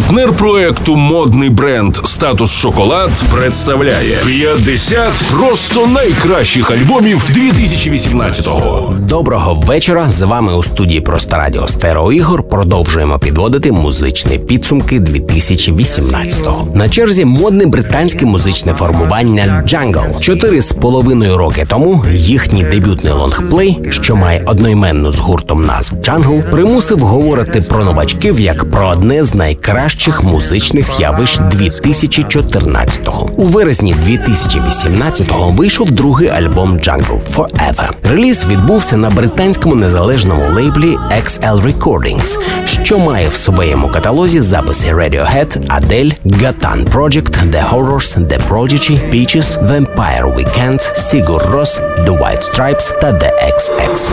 Партнер проекту модний бренд Статус Шоколад представляє 50 просто найкращих альбомів 2018-го. Доброго вечора. З вами у студії Просто Радіо Стерео Ігор. Продовжуємо підводити музичні підсумки 2018-го. На черзі модне британське музичне формування Jungle. Чотири з половиною роки тому їхній дебютний лонгплей, що має одноіменну з гуртом назв Jungle, примусив говорити про новачків як про одне з найкращих музичних явищ 2014-го. У вересні 2018-го вийшов другий альбом Jungle Forever. Реліз відбувся на британському незалежному лейблі XL Recordings, що має в своєму каталозі записи Radiohead, Adele, Gatan Project, The Horrors, The Prodigy, Peaches, Vampire Weekend, Sigur Rós, The White Stripes та The XX.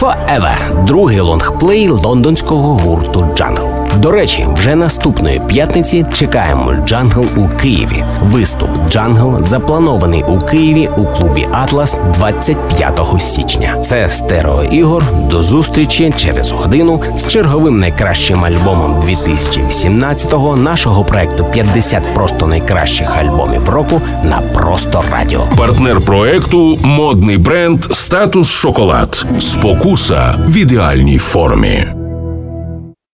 Forever – другий лонгплей лондонського гурту Jungle. До речі, вже наступної п'ятниці чекаємо Jungle у Києві. Виступ Jungle запланований у Києві у клубі Атлас 25 січня. Це стерео ігор. До зустрічі через годину з черговим найкращим альбомом 2018-го нашого проекту «50 просто найкращих альбомів року на просто радіо. Партнер проекту модний бренд Статус Шоколад. Спокуса в ідеальній формі.